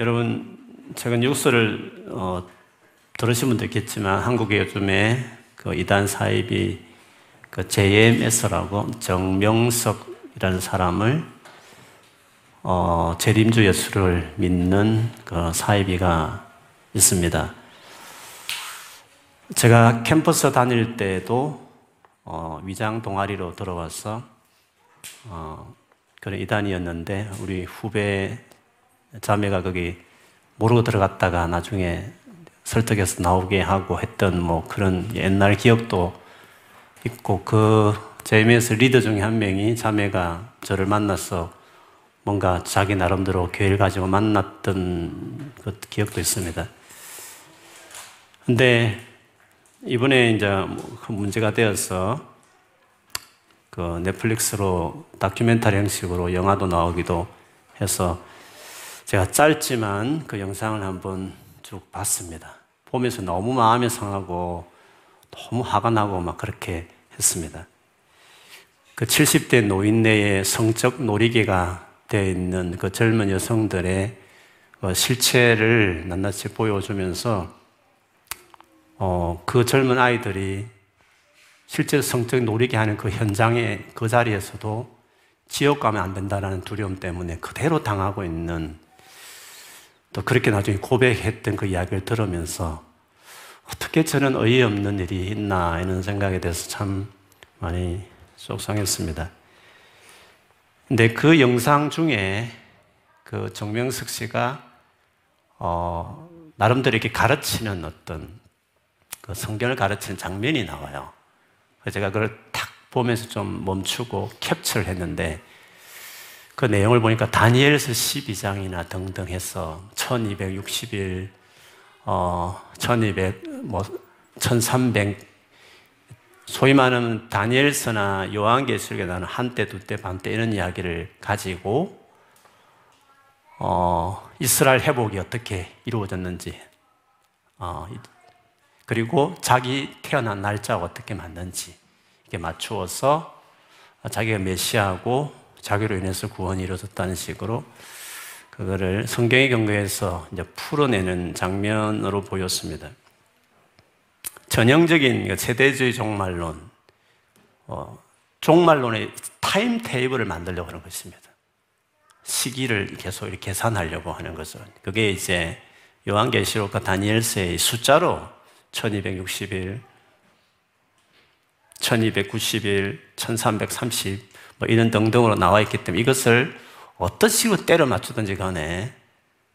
여러분, 최근 뉴스를 어, 들으신 분도 있겠지만 한국에 요즘에 그 이단 사입이 그 JMS라고 정명석이라는 사람을 어, 재림주 예수를 믿는 그 사이비가 있습니다. 제가 캠퍼스 다닐 때도 어, 위장 동아리로 들어와서 어, 그런 이단이었는데 우리 후배 자매가 거기 모르고 들어갔다가 나중에 설득해서 나오게 하고 했던 뭐 그런 옛날 기억도 있고 그 JMS 리더 중에 한 명이 자매가 저를 만나서 뭔가 자기 나름대로 교회를 가지고 만났던 그 기억도 있습니다. 근데 이번에 이제 그 문제가 되어서 그 넷플릭스로 다큐멘터리 형식으로 영화도 나오기도 해서 제가 짧지만 그 영상을 한번 쭉 봤습니다. 보면서 너무 마음이 상하고 너무 화가 나고 막 그렇게 했습니다. 그 70대 노인네의 성적 놀이개가 되어 있는 그 젊은 여성들의 그 실체를 낱낱이 보여주면서 어, 그 젊은 아이들이 실제 성적 놀이게 하는 그 현장에 그 자리에서도 지옥 가면 안 된다라는 두려움 때문에 그대로 당하고 있는 또 그렇게 나중에 고백했던 그 이야기를 들으면서 어떻게 저는 어이없는 일이 있나 이런 생각에 대해서 참 많이 속상했습니다. 근데 그 영상 중에 그 정명석 씨가 어, 나름대로 이렇게 가르치는 어떤 그 성경을 가르치는 장면이 나와요. 제가 그걸 탁 보면서 좀 멈추고 캡처를 했는데 그 내용을 보니까 다니엘서 12장이나 등등 해서 1260일, 어, 1200, 뭐, 1300, 소위 말하는 다니엘서나 요한계시록에 나는 한때, 두때, 반때 이런 이야기를 가지고 어, 이스라엘 회복이 어떻게 이루어졌는지 어, 그리고 자기 태어난 날짜가 어떻게 맞는지 이게 맞추어서 자기가 메시아고 자기로 인해서 구원이 이루어졌다는 식으로 그거를 성경의 경우에서 이제 풀어내는 장면으로 보였습니다. 전형적인 그 세대주의 종말론, 어, 종말론의 타임 테이블을 만들려고 하는 것입니다. 시기를 계속 이렇게 계산하려고 하는 거죠. 그게 이제 요한계시록과 다니엘서의 숫자로 1260일, 1290일, 1330, 뭐 이런 등등으로 나와 있기 때문에 이것을 어떤 식으로 때려 맞추든지 간에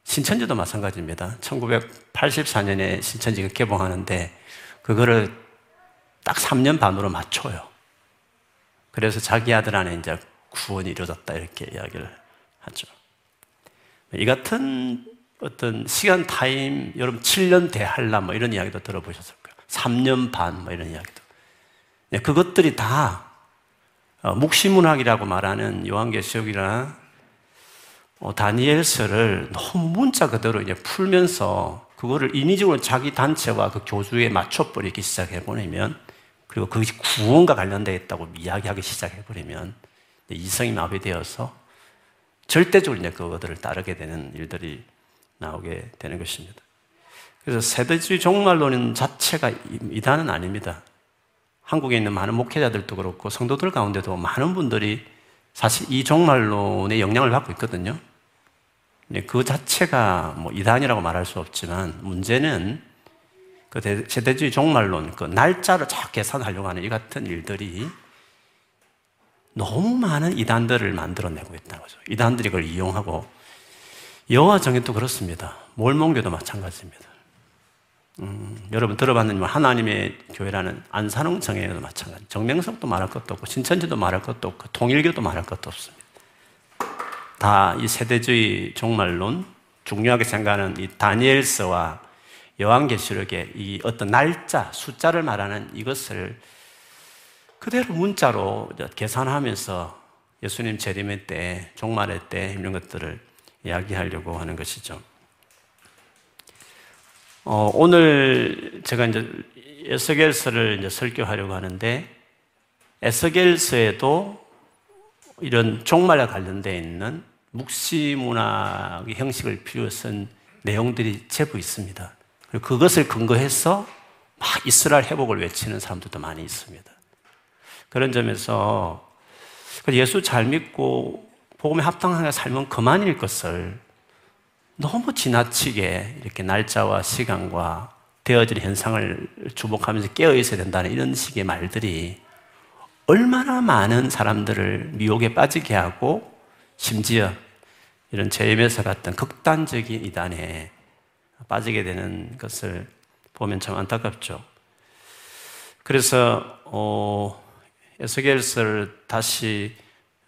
신천지도 마찬가지입니다. 1984년에 신천지가 개봉하는데 그거를 딱 3년 반으로 맞춰요. 그래서 자기 아들 안에 이제 구원이 이루어졌다 이렇게 이야기를 하죠. 이 같은 어떤 시간 타임, 여러분 7년 대할라 뭐 이런 이야기도 들어보셨을 거예요. 3년 반 뭐 이런 이야기도. 네, 그것들이 다 어, 묵시문학이라고 말하는 요한계시록이나 어, 다니엘서를 너무 문자 그대로 이제 풀면서 그거를 인위적으로 자기 단체와 그 교주에 맞춰버리기 시작해버리면 그리고 그것이 구원과 관련되어 있다고 이야기하기 시작해버리면 이성이 마비되어서 절대적으로 이제 그것들을 따르게 되는 일들이 나오게 되는 것입니다. 그래서 세대주의 종말론 자체가 이단은 아닙니다. 한국에 있는 많은 목회자들도 그렇고 성도들 가운데도 많은 분들이 사실 이 종말론의 영향을 받고 있거든요. 네, 그 자체가 뭐 이단이라고 말할 수 없지만 문제는 그 세대주의 종말론, 그 날짜를 쫙 계산하려고 하는 이 같은 일들이 너무 많은 이단들을 만들어내고 있다는 거죠. 이단들이 그걸 이용하고 여호와 정의도 그렇습니다. 몰몬교도 마찬가지입니다. 음, 여러분 들어봤는 하나님의 교회라는 안산홍 정의도 마찬가지. 정명석도 말할 것도 없고 신천지도 말할 것도 없고 통일교도 말할 것도 없습니다. 다 이 세대주의 종말론, 중요하게 생각하는 이 다니엘서와 요한계시록의 이 어떤 날짜, 숫자를 말하는 이것을 그대로 문자로 계산하면서 예수님 재림의 때, 종말의 때 이런 것들을 이야기하려고 하는 것이죠. 어, 오늘 제가 이제 에스겔서를 이제 설교하려고 하는데 에스겔서에도 이런 종말에 관련되어 있는 묵시 문학의 형식을 필요 쓴 내용들이 제법 있습니다. 그리고 그것을 근거해서 막 이스라엘 회복을 외치는 사람들도 많이 있습니다. 그런 점에서 예수 잘 믿고 복음에 합당하게 살면 그만일 것을 너무 지나치게 이렇게 날짜와 시간과 되어질 현상을 주목하면서 깨어 있어야 된다는 이런 식의 말들이 얼마나 많은 사람들을 미혹에 빠지게 하고 심지어 이런 제임에서 같은 극단적인 이단에 빠지게 되는 것을 보면 참 안타깝죠. 그래서 어, 에스겔서를 다시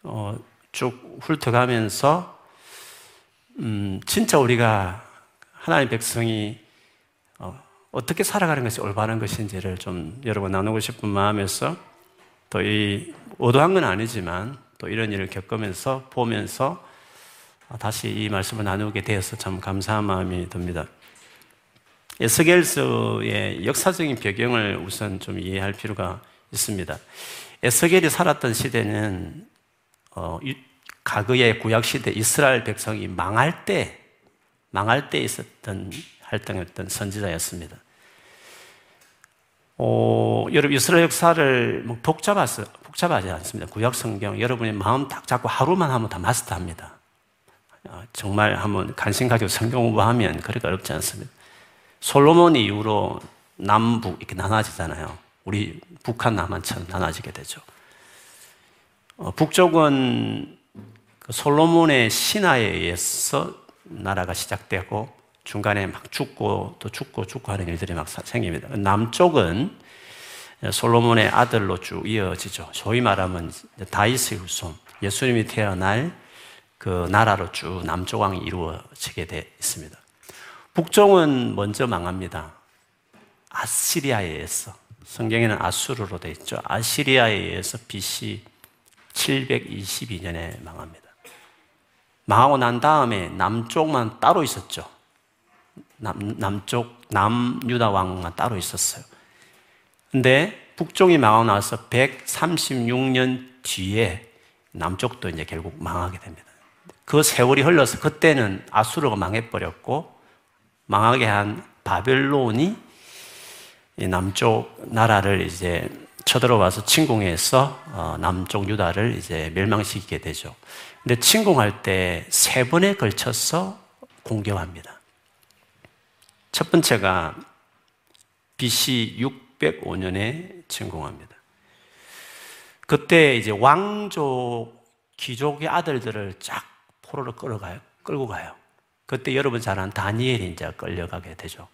어, 쭉 훑어가면서 음, 진짜 우리가 하나님 백성이 어, 어떻게 살아가는 것이 올바른 것인지를 좀 여러분 나누고 싶은 마음에서 또이 의도한 건 아니지만 또 이런 일을 겪으면서 보면서 다시 이 말씀을 나누게 되어서 참 감사한 마음이 듭니다. 에스겔서의 역사적인 배경을 우선 좀 이해할 필요가 있습니다. 에스겔이 살았던 시대는 어, 과거의 구약 시대 이스라엘 백성이 망할 때 망할 때 있었던 활동했던 선지자였습니다. 어, 여러분 이스라엘 역사를 뭐 복잡하서 복잡하지 않습니다. 구약 성경 여러분이 마음 딱 잡고 하루만 하면 다 마스터합니다. 어, 정말 한번 관심 가지고 성경 공부하면 그렇게 어렵지 않습니다. 솔로몬 이후로 남북 이렇게 나눠지잖아요. 우리 북한 남한처럼 나눠지게 되죠. 어, 북쪽은 그 솔로몬의 신하에 의해서 나라가 시작되고 중간에 막 죽고 또 죽고 죽고 하는 일들이 막 생깁니다. 남쪽은 솔로몬의 아들로 쭉 이어지죠. 소위 말하면 다윗의 후손, 예수님이 태어날 그 나라로 쭉 남쪽 왕이 이루어지게 돼 있습니다. 북쪽은 먼저 망합니다. 아시리아에 의해서. 성경에는 아수르로 되어 있죠. 아시리아에 의해서 BC 722년에 망합니다. 망하고 난 다음에 남쪽만 따로 있었죠. 남, 남쪽, 남유다 왕만 따로 있었어요. 근데 북쪽이 망하고 나서 136년 뒤에 남쪽도 이제 결국 망하게 됩니다. 그 세월이 흘러서 그때는 아수르가 망해버렸고 망하게 한 바벨론이 남쪽 나라를 이제 쳐들어와서 침공해서 어, 남쪽 유다를 이제 멸망시키게 되죠. 근데 침공할 때 세 번에 걸쳐서 공격합니다. 첫 번째가 BC 605년에 침공합니다. 그때 이제 왕족, 귀족의 아들들을 쫙 포로로 끌어가요. 끌고 가요. 그때 여러분 잘 아는 다니엘이 이제 끌려가게 되죠.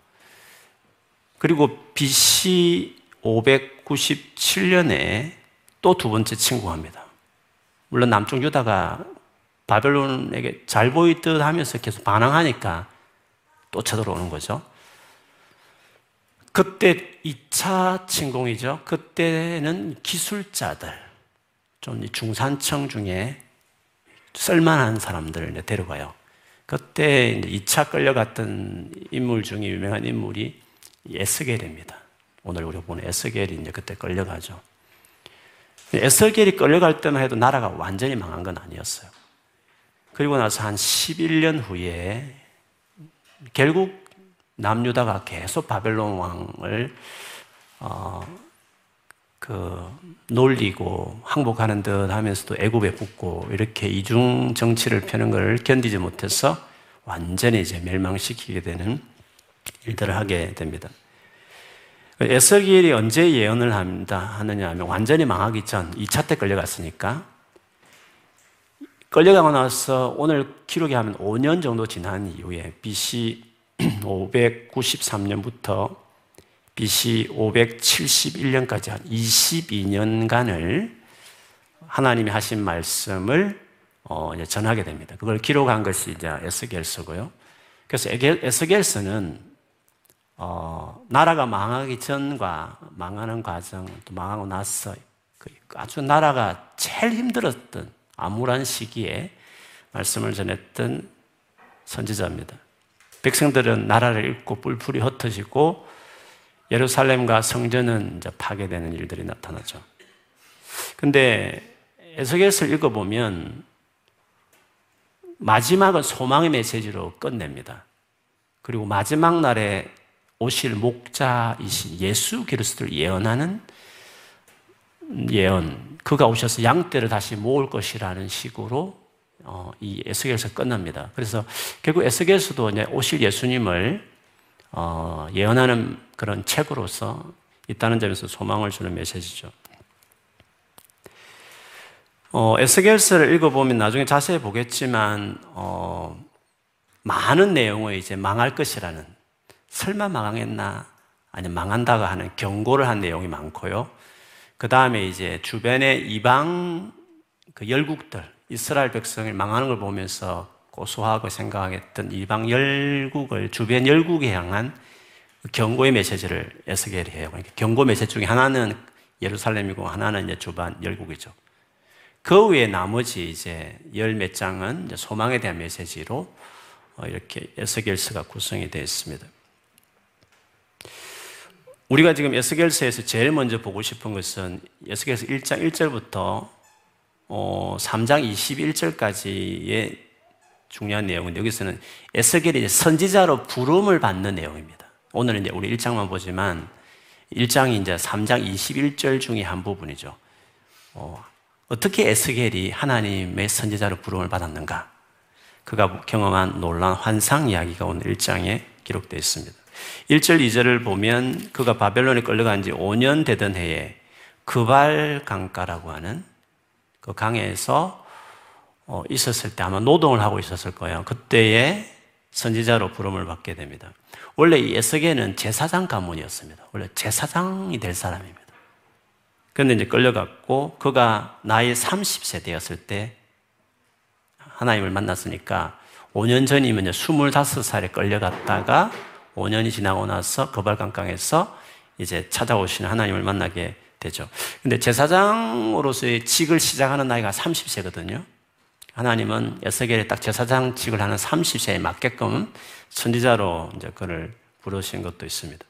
그리고 BC 597년에 또 두 번째 침공합니다. 물론 남쪽 유다가 바벨론에게 잘 보이듯 하면서 계속 반항하니까 또 쳐들어오는 거죠. 그때 2차 침공이죠. 그때는 기술자들, 좀 중산층 중에 쓸만한 사람들을 데려가요. 그때 2차 끌려갔던 인물 중에 유명한 인물이 에스겔입니다. 오늘 우리가 보는 에스겔이 이제 그때 끌려가죠. 에스겔이 끌려갈 때만 해도 나라가 완전히 망한 건 아니었어요. 그리고 나서 한 11년 후에 결국 남유다가 계속 바벨론 왕을 어, 그 놀리고 항복하는 듯 하면서도 애굽에 붙고 이렇게 이중 정치를 펴는 걸 견디지 못해서 완전히 이제 멸망시키게 되는 일들을 하게 됩니다. 에스겔이 언제 예언을 합니다 하느냐 하면 완전히 망하기 전 2차 때 끌려갔으니까 끌려가고 나서 오늘 기록에 하면 5년 정도 지난 이후에 BC 593년부터 BC 571년까지 한 22년간을 하나님이 하신 말씀을 어, 전하게 됩니다. 그걸 기록한 것이 이제 에스겔서고요. 그래서 에스겔서는 어, 나라가 망하기 전과 망하는 과정, 또 망하고 나서 그 아주 나라가 제일 힘들었던 암울한 시기에 말씀을 전했던 선지자입니다. 백성들은 나라를 잃고 뿔풀이 흩어지고 예루살렘과 성전은 이제 파괴되는 일들이 나타나죠. 근데 에스겔서를 읽어보면 마지막은 소망의 메시지로 끝냅니다. 그리고 마지막 날에 오실 목자이신 예수 그리스도를 예언하는 예언, 그가 오셔서 양떼를 다시 모을 것이라는 식으로 어, 이 에스겔에서 끝납니다. 그래서 결국 에스겔에서도 오실 예수님을 어, 예언하는 그런 책으로서 있다는 점에서 소망을 주는 메시지죠. 어, 에스겔서를 읽어보면 나중에 자세히 보겠지만 어, 많은 내용을 이제 망할 것이라는 설마 망하겠나 아니면 망한다고 하는 경고를 한 내용이 많고요. 그 다음에 이제 주변의 이방 그 열국들, 이스라엘 백성을 망하는 걸 보면서 고소하고 생각했던 이방 열국을 주변 열국에 향한 경고의 메시지를 에스겔이 해요. 그러니까 경고 메시지 중에 하나는 예루살렘이고 하나는 이제 주반 열국이죠. 그 외에 나머지 이제 열 몇 장은 소망에 대한 메시지로 어, 이렇게 에스겔서가 구성이 되어 있습니다. 우리가 지금 에스겔서에서 제일 먼저 보고 싶은 것은 에스겔서 1장 1절부터 3장 21절까지의 중요한 내용인데 여기서는 에스겔이 선지자로 부름을 받는 내용입니다. 오늘은 이제 우리 1장만 보지만 1장이 이제 3장 21절 중에 한 부분이죠. 어, 떻게 에스겔이 하나님의 선지자로 부름을 받았는가? 그가 경험한 놀란 환상 이야기가 오늘 1장에 기록되어 있습니다. 1절, 2절을 보면 그가 바벨론에 끌려간 지 5년 되던 해에 그발 강가라고 하는 그 강에서 어, 있었을 때 아마 노동을 하고 있었을 거예요. 그때에 선지자로 부름을 받게 됩니다. 원래 이 에스겔은 제사장 가문이었습니다. 원래 제사장이 될 사람입니다. 그런데 이제 끌려갔고 그가 나이 30세 되었을 때 하나님을 만났으니까 5년 전이면 25살에 끌려갔다가 5년이 지나고 나서 거발강강에서 이제 찾아오시는 하나님을 만나게 되죠. 근데 제사장으로서의 직을 시작하는 나이가 30세거든요. 하나님은 에스겔에 딱 제사장 직을 하는 30세에 맞게끔 선지자로 이제 그를 부르신 것도 있습니다.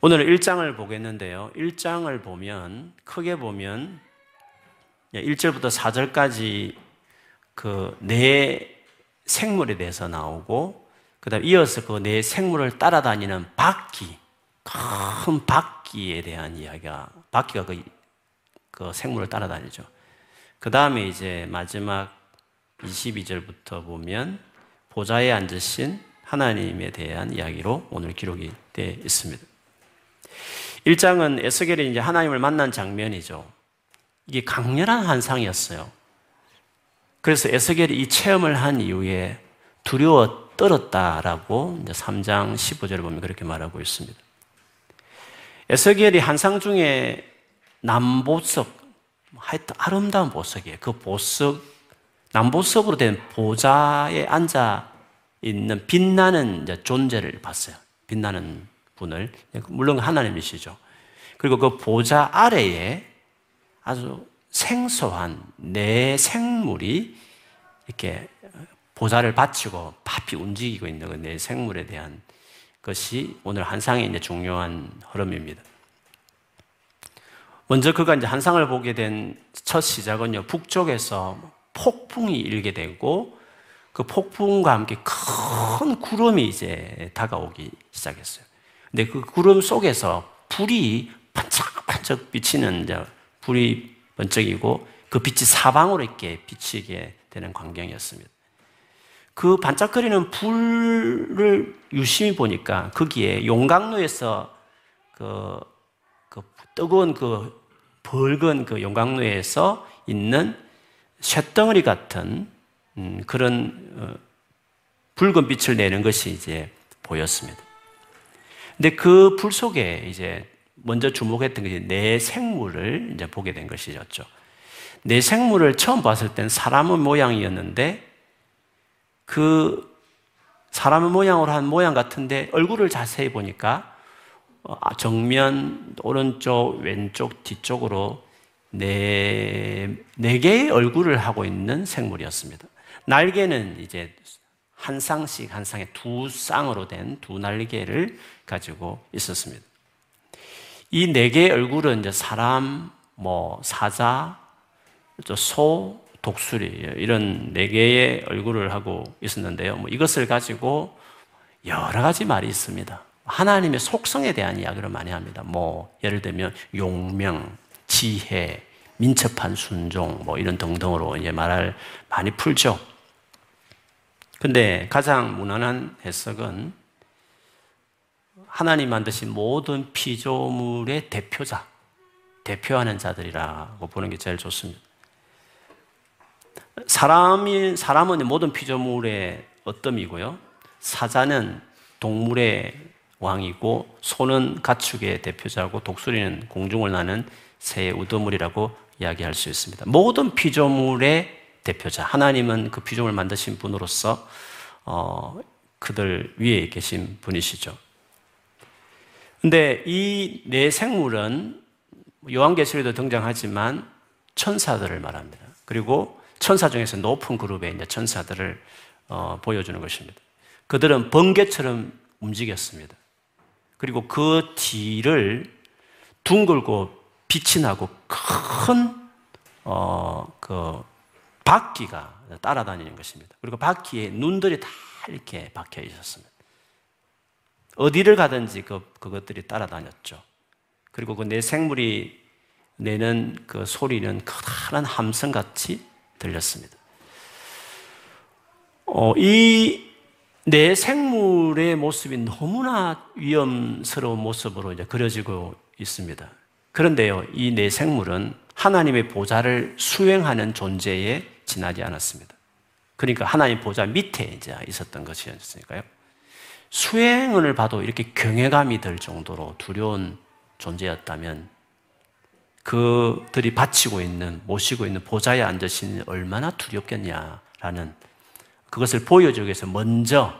오늘 1장을 보겠는데요. 1장을 보면 크게 보면 1절부터 4절까지 그 네 생물에 대해서 나오고 그 다음 이어서 그 내 생물을 따라다니는 바퀴, 큰 바퀴에 대한 이야기가, 바퀴가 그, 그 생물을 따라다니죠. 그 다음에 이제 마지막 22절부터 보면 보좌에 앉으신 하나님에 대한 이야기로 오늘 기록이 되어 있습니다. 1장은 에스겔이 이제 하나님을 만난 장면이죠. 이게 강렬한 환상이었어요. 그래서 에스겔이 이 체험을 한 이후에 두려워 떨었다라고 이제 3장 15절을 보면 그렇게 말하고 있습니다. 에스겔이 한상 중에 남보석, 하여튼 아름다운 보석이에요. 그 보석, 남보석으로 된 보좌에 앉아 있는 빛나는 존재를 봤어요. 빛나는 분을. 물론 하나님이시죠. 그리고 그 보좌 아래에 아주 생소한 내 생물이 이렇게 보좌를 바치고 바피 움직이고 있는 그내 생물에 대한 것이 오늘 한상의 이제 중요한 흐름입니다. 먼저 그가 이제 한상을 보게 된 첫 시작은요, 북쪽에서 폭풍이 일게 되고, 그 폭풍과 함께 큰 구름이 이제 다가오기 시작했어요. 근데 그 구름 속에서 불이 반짝반짝 비치는 이제 불이 번쩍이고, 그 빛이 사방으로 이렇게 비치게 되는 광경이었습니다. 그 반짝거리는 불을 유심히 보니까 거기에 용광로에서 그, 그 뜨거운 그 붉은 그 용광로에서 있는 쇳덩어리 같은 음, 그런 어, 붉은 빛을 내는 것이 이제 보였습니다. 근데 그 불 속에 이제 먼저 주목했던 것이 내 생물을 이제 보게 된 것이었죠. 내 생물을 처음 봤을 땐 사람의 모양이었는데 그 사람의 모양으로 한 모양 같은데 얼굴을 자세히 보니까 어, 아, 정면, 오른쪽, 왼쪽, 뒤쪽으로 네, 네 개의 얼굴을 하고 있는 생물이었습니다. 날개는 이제 한 쌍씩 한 쌍에 두 쌍으로 된 두 날개를 가지고 있었습니다. 이 네 개의 얼굴은 이제 사람, 뭐 사자, 소, 독수리 이런 네 개의 얼굴을 하고 있었는데요. 뭐 이것을 가지고 여러 가지 말이 있습니다. 하나님의 속성에 대한 이야기를 많이 합니다. 뭐 예를 들면 용명, 지혜, 민첩한 순종 뭐 이런 등등으로 이제 말을 많이 풀죠. 근데 가장 무난한 해석은 하나님 만드신 모든 피조물의 대표자, 대표하는 자들이라고 보는 게 제일 좋습니다. 사람이, 사람은 모든 피조물의 어뜸이고요. 사자는 동물의 왕이고, 소는 가축의 대표자고, 독수리는 공중을 나는 새의 우두물이라고 이야기할 수 있습니다. 모든 피조물의 대표자. 하나님은 그 피조물 만드신 분으로서, 어, 그들 위에 계신 분이시죠. 근데 이 네 생물은 요한계시록에도 등장하지만 천사들을 말합니다. 그리고 천사 중에서 높은 그룹의 이제 천사들을 어, 보여주는 것입니다. 그들은 번개처럼 움직였습니다. 그리고 그 뒤를 둥글고 빛이 나고 큰, 어, 그, 바퀴가 따라다니는 것입니다. 그리고 바퀴에 눈들이 다 이렇게 박혀 있었습니다. 어디를 가든지 그, 그것들이 따라다녔죠. 그리고 그 내 생물이 내는 그 소리는 커다란 함성같이 들렸습니다. 어, 이내 생물의 모습이 너무나 위험스러운 모습으로 이제 그려지고 있습니다. 그런데요, 이 내 생물은 하나님의 보좌를 수행하는 존재에 지나지 않았습니다. 그러니까 하나님 보좌 밑에 이제 있었던 것이었으니까요. 수행을 봐도 이렇게 경외감이 들 정도로 두려운 존재였다면 그들이 바치고 있는, 모시고 있는 보좌에 앉으신 얼마나 두렵겠냐라는 그것을 보여주기 위해서 먼저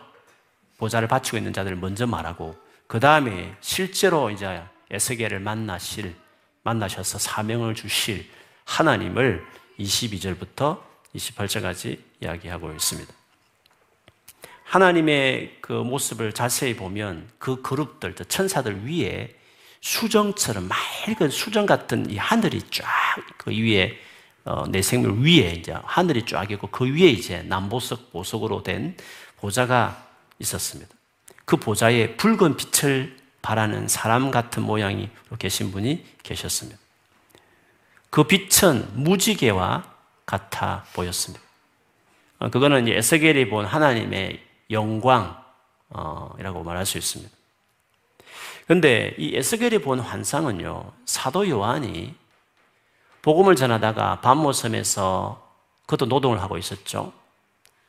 보좌를 바치고 있는 자들을 먼저 말하고 그 다음에 실제로 이제 에스겔을 만나실, 만나셔서 사명을 주실 하나님을 22절부터 28절까지 이야기하고 있습니다. 하나님의 그 모습을 자세히 보면 그 그룹들, 천사들 위에 수정처럼 맑은 수정 같은 이 하늘이 쫙 그 위에 어, 내 생물 위에 이제 하늘이 쫙 있고 그 위에 이제 남보석 보석으로 된 보좌가 있었습니다. 그 보좌에 붉은 빛을 발하는 사람 같은 모양이 계신 분이 계셨습니다. 그 빛은 무지개와 같아 보였습니다. 어, 그거는 에스겔이 본 하나님의 영광이라고 말할 수 있습니다. 그런데 이 에스겔이 본 환상은요, 사도 요한이 복음을 전하다가 밤모섬에서 그것도 노동을 하고 있었죠.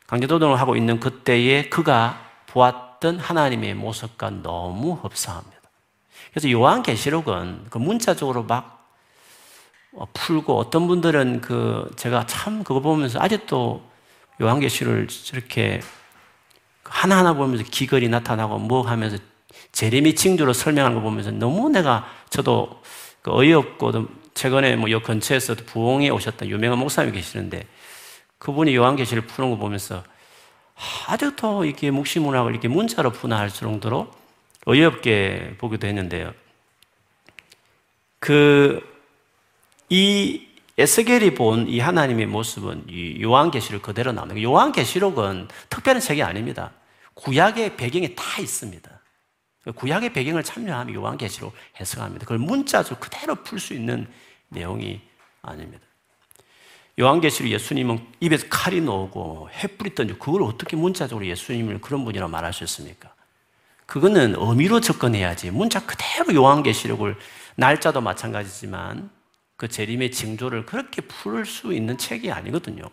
강제 노동을 하고 있는 그때에 그가 보았던 하나님의 모습과 너무 흡사합니다. 그래서 요한 계시록은 그 문자적으로 막 풀고 어떤 분들은 그 제가 참 그거 보면서 아직도 요한계시를 저렇게 하나하나 보면서 기걸이 나타나고 뭐 하면서 제레미 칭조로 설명하는 거 보면서 너무 내가 저도 그 어이없고 최근에 뭐 요 근처에서 부흥에 오셨던 유명한 목사님이 계시는데 그분이 요한계시를 푸는 거 보면서 아직도 이렇게 묵시문학을 이렇게 문자로 푸나 할 정도로 어이없게 보기도 했는데요. 그, 이 에스겔이 본 이 하나님의 모습은 이 요한계시록 그대로 나옵니다. 요한계시록은 특별한 책이 아닙니다. 구약의 배경이 다 있습니다. 구약의 배경을 참여하면 요한계시록 해석합니다. 그걸 문자적으로 그대로 풀 수 있는 내용이 아닙니다. 요한계시록 예수님은 입에서 칼이 나오고 횃불이 던지고 그걸 어떻게 문자적으로 예수님을 그런 분이라고 말할 수 있습니까? 그거는 의미로 접근해야지 문자 그대로 요한계시록을 날짜도 마찬가지지만 그 재림의 징조를 그렇게 풀 수 있는 책이 아니거든요.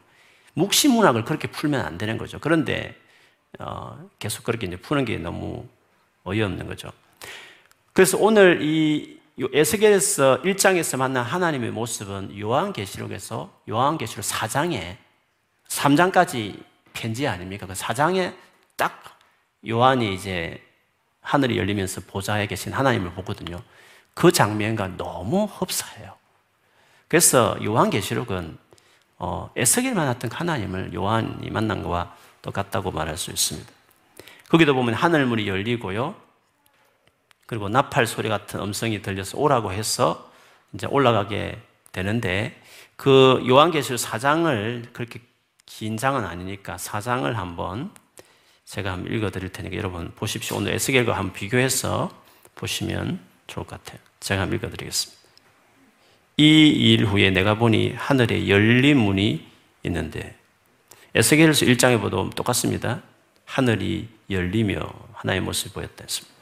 묵시문학을 그렇게 풀면 안 되는 거죠. 그런데 어, 계속 그렇게 이제 푸는 게 너무 어이없는 거죠. 그래서 오늘 이 에스겔에서 1장에서 만난 하나님의 모습은 요한계시록에서 요한계시록 4장에 3장까지 편지 아닙니까? 그 4장에 딱 요한이 이제 하늘이 열리면서 보좌에 계신 하나님을 보거든요. 그 장면과 너무 흡사해요. 그래서 요한계시록은 어, 에스겔 만났던 하나님을 요한이 만난 것과 똑같다고 말할 수 있습니다. 거기도 보면 하늘문이 열리고요. 그리고 나팔 소리 같은 음성이 들려서 오라고 해서 이제 올라가게 되는데 그 요한계시록 4장을 그렇게 긴 장은 아니니까 4장을 한번 제가 한번 읽어 드릴 테니까 여러분 보십시오. 오늘 에스겔과 한번 비교해서 보시면 좋을 것 같아요. 제가 읽어 드리겠습니다. 이 일 후에 내가 보니 하늘에 열린 문이 있는데 에스겔서 1장에 보도 똑같습니다. 하늘이 열리며 하나의 모습이 보였다 했습니다.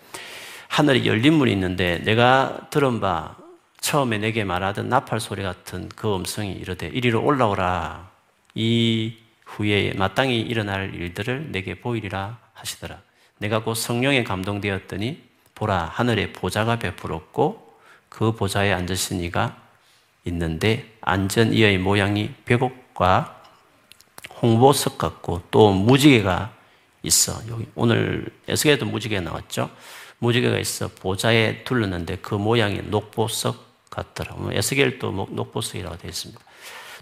하늘이 열린 문이 있는데 내가 들은 바 처음에 내게 말하던 나팔 소리 같은 그 음성이 이르되 이리로 올라오라 이 후에 마땅히 일어날 일들을 내게 보이리라 하시더라. 내가 곧 성령에 감동되었더니 보라 하늘에 보좌가 베풀었고 그 보좌에 앉으신 이가 있는데 앉은 이의 모양이 백옥과 홍보석 같고 또 무지개가 있어. 여기 오늘 에스겔도 무지개 나왔죠. 무지개가 있어 보좌에 둘렀는데 그 모양이 녹보석 같더라. 뭐 에스겔도 뭐 녹보석이라고 되어 있습니다.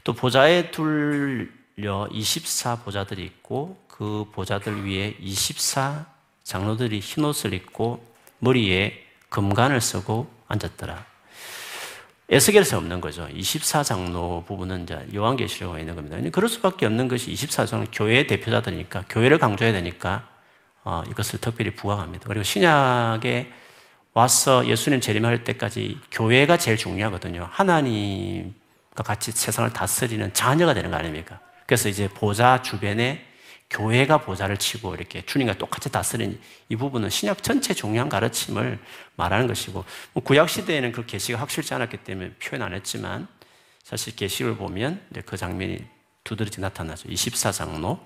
또 보좌에 둘려 24 보좌들이 있고 그 보좌들 위에 24 장로들이 흰 옷을 입고 머리에 금관을 쓰고 앉았더라. 에스겔에서 없는 거죠. 24장로 부분은 이제 요한계시록에 있는 겁니다. 그럴 수밖에 없는 것이 24장로 교회의 대표자들이니까 교회를 강조해야 되니까 어, 이것을 특별히 부각합니다. 그리고 신약에 와서 예수님 재림할 때까지 교회가 제일 중요하거든요. 하나님과 같이 세상을 다스리는 자녀가 되는 거 아닙니까? 그래서 이제 보좌 주변에 교회가 보좌를 치고 이렇게 주님과 똑같이 다스리는 이 부분은 신약 전체 중요한 가르침을 말하는 것이고 뭐 구약 시대에는 그 계시가 확실치 않았기 때문에 표현 안 했지만 사실 계시를 보면 그 장면이 두드러지 나타나죠. 24장로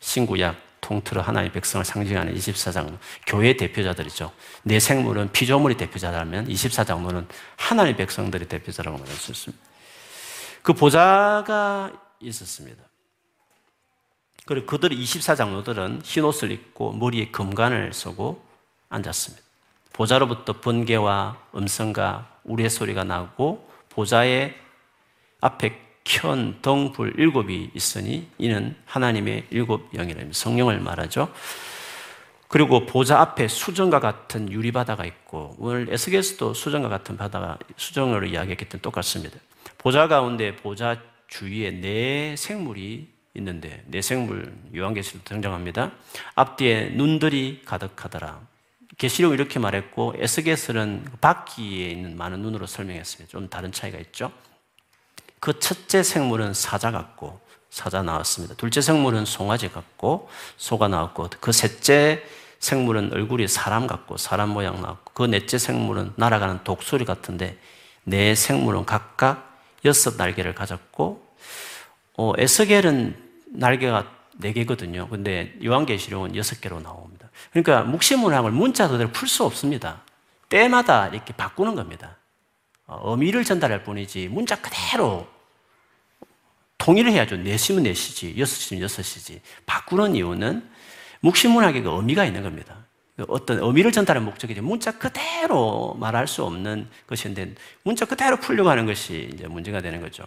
신구약 통틀어 하나님의 백성을 상징하는 24장로 교회 대표자들이죠. 내 생물은 피조물이 대표자라면 24장로는 하나님의 백성들의 대표자라고 말할 수 있습니다. 그 보좌가 있었습니다. 그리고 그들 24장로들은 흰 옷을 입고 머리에 금관을 쓰고 앉았습니다. 보좌로부터 번개와 음성과 우리의 소리가 나고 보좌의 앞에 켠 덩불 일곱이 있으니 이는 하나님의 일곱 영이라며 성령을 말하죠. 그리고 보좌 앞에 수정과 같은 유리바다가 있고 오늘 에스겔스도 수정과 같은 바다가 수정으로 이야기했기 때문에 똑같습니다. 보좌 가운데 보좌 주위에 네 생물이 있는데 내생물 요한계시록 등장합니다. 앞뒤에 눈들이 가득하더라. 계시록 이렇게 말했고 에스겔은 바퀴에 있는 많은 눈으로 설명했습니다. 좀 다른 차이가 있죠. 그 첫째 생물은 사자 같고 사자 나왔습니다. 둘째 생물은 송아지 같고 소가 나왔고 그 셋째 생물은 얼굴이 사람 같고 사람 모양 나왔고 그 넷째 생물은 날아가는 독수리 같은데 네 생물은 각각 여섯 날개를 가졌고 어, 에스겔은 날개가 네 개거든요. 근데 요한계시록은 여섯 개로 나옵니다. 그러니까 묵시문학을 문자 그대로 풀 수 없습니다. 때마다 이렇게 바꾸는 겁니다. 어, 의미를 전달할 뿐이지 문자 그대로 통일을 해야죠. 네시면 네시지, 여섯시면 여섯시지. 바꾸는 이유는 묵시문학에 그 의미가 있는 겁니다. 그 어떤 의미를 전달하는 목적이지 문자 그대로 말할 수 없는 것인데 문자 그대로 풀려고 하는 것이 이제 문제가 되는 거죠.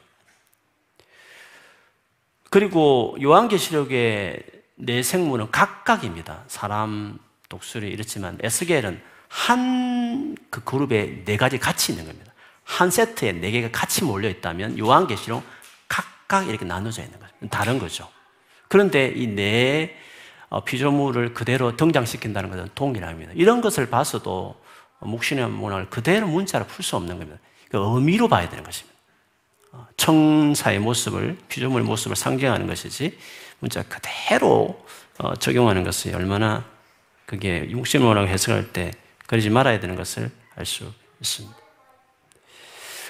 그리고 요한계시록의 네 생물은 각각입니다. 사람, 독수리 이렇지만 에스겔은 한 그 그룹에 네 가지 같이 있는 겁니다. 한 세트에 네 개가 같이 몰려 있다면 요한계시록 각각 이렇게 나눠져 있는 거죠. 다른 거죠. 그런데 이네 어, 피조물을 그대로 등장시킨다는 것은 동일합니다. 이런 것을 봐서도 묵신의 문화를 그대로 문자로 풀 수 없는 겁니다. 그 의미로 봐야 되는 것입니다. 청사의 모습을, 피조물의 모습을 상징하는 것이지, 문자 그대로 어, 적용하는 것이 얼마나 그게 육신문화라고 해석할 때 그러지 말아야 되는 것을 알 수 있습니다.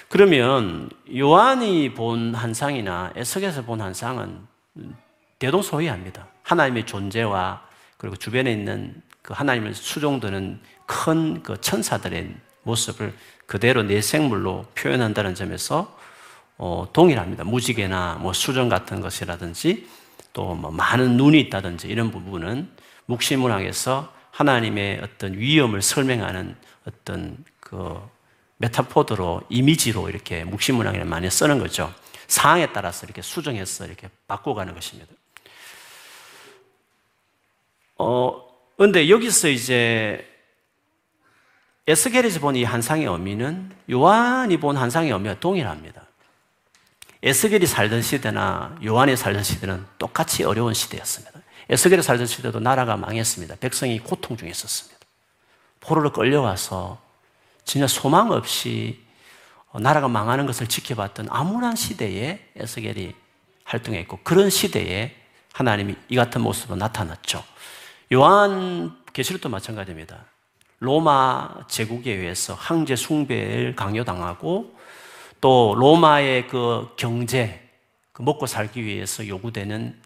그러면 요한이 본 한상이나 에석에서 본 한상은 대동소이합니다. 하나님의 존재와 그리고 주변에 있는 그 하나님을 수종드는 큰 그 천사들의 모습을 그대로 내 생물로 표현한다는 점에서 어, 동일합니다. 무지개나 뭐 수정 같은 것이라든지 또 뭐 많은 눈이 있다든지 이런 부분은 묵시문학에서 하나님의 어떤 위엄을 설명하는 어떤 그 메타포드로 이미지로 이렇게 묵시문학을 많이 쓰는 거죠. 상황에 따라서 이렇게 수정해서 이렇게 바꿔가는 것입니다. 어, 근데 여기서 이제 에스겔에서 본 이 한상의 의미는 요한이 본 한상의 의미와 동일합니다. 에스겔이 살던 시대나 요한이 살던 시대는 똑같이 어려운 시대였습니다. 에스겔이 살던 시대도 나라가 망했습니다. 백성이 고통 중에 있었습니다. 포로로 끌려와서 진짜 소망 없이 나라가 망하는 것을 지켜봤던 암울한 시대에 에스겔이 활동했고 그런 시대에 하나님이 이 같은 모습으로 나타났죠. 요한 계시록도 마찬가지입니다. 로마 제국에 의해서 황제 숭배를 강요당하고 또 로마의 그 경제, 그 먹고 살기 위해서 요구되는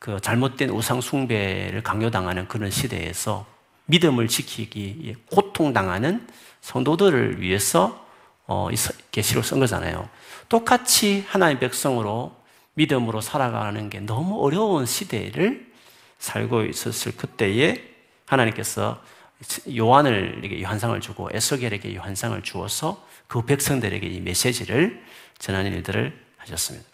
그 잘못된 우상 숭배를 강요당하는 그런 시대에서 믿음을 지키기 고통당하는 성도들을 위해서 어, 이 계시를 쓴 거잖아요. 똑같이 하나님의 백성으로 믿음으로 살아가는 게 너무 어려운 시대를 살고 있었을 그때에 하나님께서 요한을 환상을 주고 에스겔에게 환상을 주어서 그 백성들에게 이 메시지를 전하는 일들을 하셨습니다.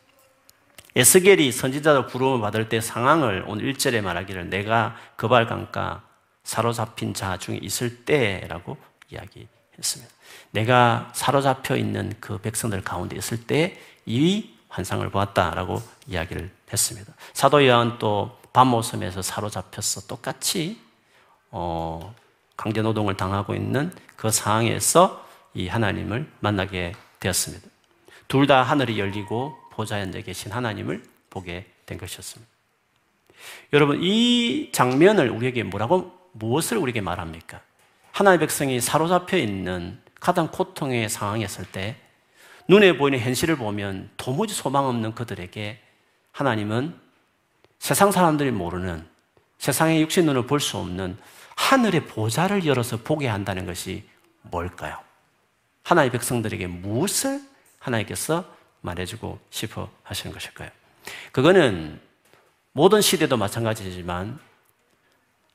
에스겔이 선지자로 부름을 받을 때 상황을 오늘 1절에 말하기를 내가 그발 강가 사로잡힌 자 중에 있을 때라고 이야기했습니다. 내가 사로잡혀 있는 그 백성들 가운데 있을 때 이 환상을 보았다라고 이야기를 했습니다. 사도 요한 또 밤모섬에서 사로잡혀서 똑같이 어, 강제 노동을 당하고 있는 그 상황에서 이 하나님을 만나게 되었습니다. 둘 다 하늘이 열리고 보좌에 앉아 계신 하나님을 보게 된 것이었습니다. 여러분, 이 장면을 우리에게 뭐라고, 무엇을 우리에게 말합니까? 하나님의 백성이 사로잡혀 있는 가장 고통의 상황에 있을 때 눈에 보이는 현실을 보면 도무지 소망 없는 그들에게 하나님은 세상 사람들이 모르는 세상의 육신 눈을 볼 수 없는 하늘의 보좌를 열어서 보게 한다는 것이 뭘까요? 하나의 백성들에게 무엇을 하나님께서 말해주고 싶어 하시는 것일까요? 그거는 모든 시대도 마찬가지지만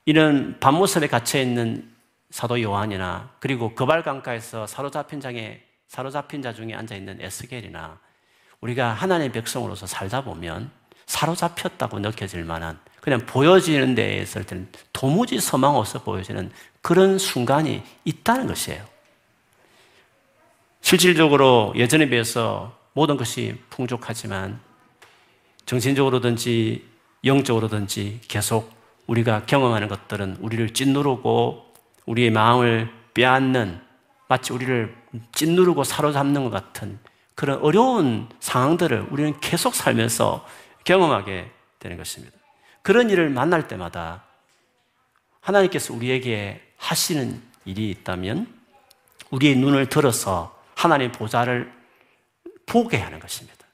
이런 밤모습에 갇혀 있는 사도 요한이나 그리고 그발 강가에서 사로잡힌 장에 사로잡힌 자 중에 앉아 있는 에스겔이나 우리가 하나님의 백성으로서 살다 보면 사로잡혔다고 느껴질 만한 그냥 보여지는 데에 있을 때는 도무지 소망 없어 보여지는 그런 순간이 있다는 것이에요. 실질적으로 예전에 비해서 모든 것이 풍족하지만 정신적으로든지 영적으로든지 계속 우리가 경험하는 것들은 우리를 찐누르고 우리의 마음을 빼앗는 마치 우리를 찐누르고 사로잡는 것 같은 그런 어려운 상황들을 우리는 계속 살면서 경험하게 되는 것입니다. 그런 일을 만날 때마다 하나님께서 우리에게 하시는 일이 있다면 우리의 눈을 들어서 하나님 보좌를 보게 하는 것입니다.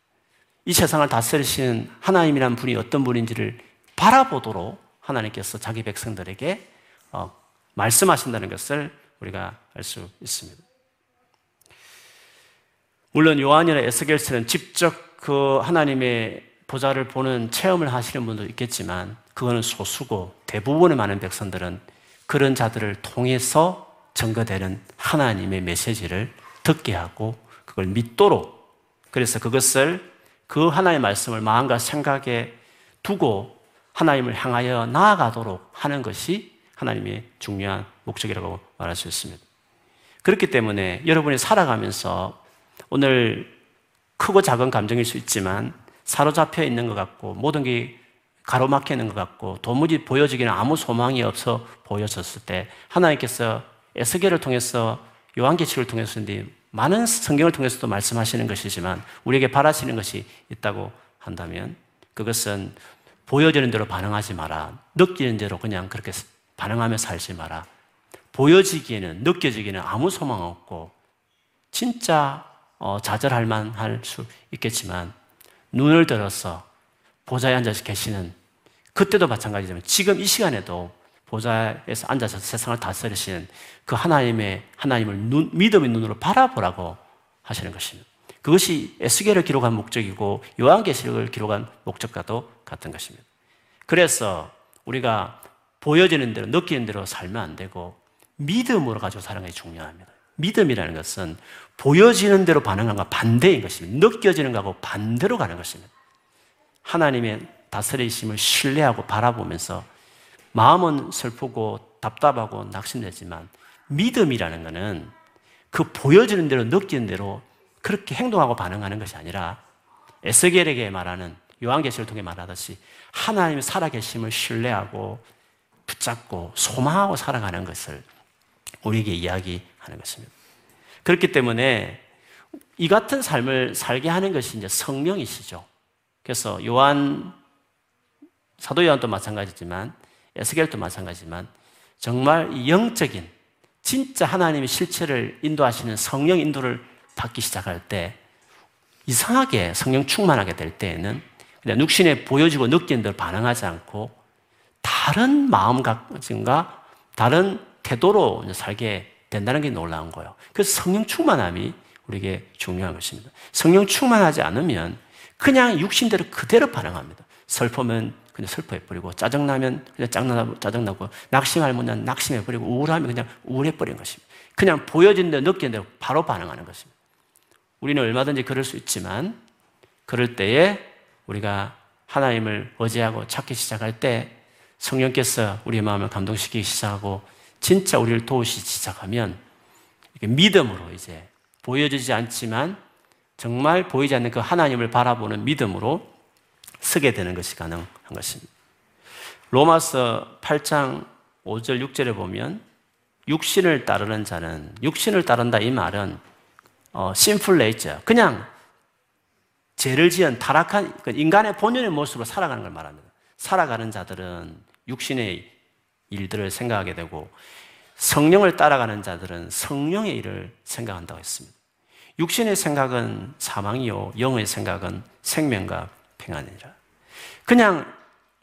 이 세상을 다스리시는 하나님이란 분이 어떤 분인지를 바라보도록 하나님께서 자기 백성들에게 어, 말씀하신다는 것을 우리가 알 수 있습니다. 물론 요한이나 에스겔서는 직접 그 하나님의 보좌를 보는 체험을 하시는 분도 있겠지만 그거는 소수고 대부분의 많은 백성들은 그런 자들을 통해서 증거되는 하나님의 메시지를 듣게 하고 그걸 믿도록 그래서 그것을 그 하나님의 말씀을 마음과 생각에 두고 하나님을 향하여 나아가도록 하는 것이 하나님의 중요한 목적이라고 말할 수 있습니다. 그렇기 때문에 여러분이 살아가면서 오늘 크고 작은 감정일 수 있지만 사로잡혀 있는 것 같고 모든 게 가로막혀 있는 것 같고 도무지 보여지기는 아무 소망이 없어 보여졌을 때 하나님께서 에스겔을 통해서 요한계시를 통해서 많은 성경을 통해서도 말씀하시는 것이지만 우리에게 바라시는 것이 있다고 한다면 그것은 보여지는 대로 반응하지 마라. 느끼는 대로 그냥 그렇게 반응하며 살지 마라. 보여지기에는 느껴지기에는 아무 소망 없고 진짜 어, 좌절할 만할 수 있겠지만 눈을 들어서 보좌에 앉아서 계시는 그때도 마찬가지지만 지금 이 시간에도 보좌에서 앉아서 세상을 다스리시는 그 하나님의 하나님을 눈, 믿음의 눈으로 바라보라고 하시는 것입니다. 그것이 에스겔을 기록한 목적이고 요한계시록을 기록한 목적과도 같은 것입니다. 그래서 우리가 보여지는 대로 느끼는 대로 살면 안 되고 믿음으로 가지고 사는 것이 중요합니다. 믿음이라는 것은 보여지는 대로 반응하는 것과 반대인 것입니다. 느껴지는 것하고 반대로 가는 것입니다. 하나님의 다스리심을 신뢰하고 바라보면서 마음은 슬프고 답답하고 낙심되지만 믿음이라는 것은 그 보여지는 대로 느끼는 대로 그렇게 행동하고 반응하는 것이 아니라 에스겔에게 말하는 요한계시를 통해 말하듯이 하나님의 살아계심을 신뢰하고 붙잡고 소망하고 살아가는 것을 우리에게 이야기하는 것입니다. 그렇기 때문에 이 같은 삶을 살게 하는 것이 이제 성령이시죠. 그래서 요한 사도 요한도 마찬가지지만 에스겔도 마찬가지지만 정말 영적인 진짜 하나님의 실체를 인도하시는 성령 인도를 받기 시작할 때 이상하게 성령 충만하게 될 때에는 그냥 육신에 보여지고 느끼는 대로 반응하지 않고 다른 마음가짐과 다른 태도로 살게 된다는 게 놀라운 거예요. 그래서 성령 충만함이 우리에게 중요한 것입니다. 성령 충만하지 않으면 그냥 육신대로 그대로 반응합니다. 슬프면 그냥 슬퍼해버리고, 짜증나면 그냥 짜증나고, 짜증나고, 낙심하면 낙심해버리고, 우울하면 그냥 우울해버리는 것입니다. 그냥 보여진 대로 느끼는 대로 바로 반응하는 것입니다. 우리는 얼마든지 그럴 수 있지만, 그럴 때에 우리가 하나님을 의지하고 찾기 시작할 때 성령께서 우리의 마음을 감동시키기 시작하고 진짜 우리를 도우시기 시작하면 믿음으로 이제 보여지지 않지만 정말 보이지 않는 그 하나님을 바라보는 믿음으로 서게 되는 것이 가능 한 것입니다. 로마서 8장 5절 6절에 보면 육신을 따르는 자는 육신을 따른다 이 말은 어, 네이처 그냥 죄를 지은 타락한 그 인간의 본연의 모습으로 살아가는 걸 말합니다. 살아가는 자들은 육신의 일들을 생각하게 되고 성령을 따라가는 자들은 성령의 일을 생각한다고 했습니다. 육신의 생각은 사망이요, 영의 생각은 생명과 평안이라. 그냥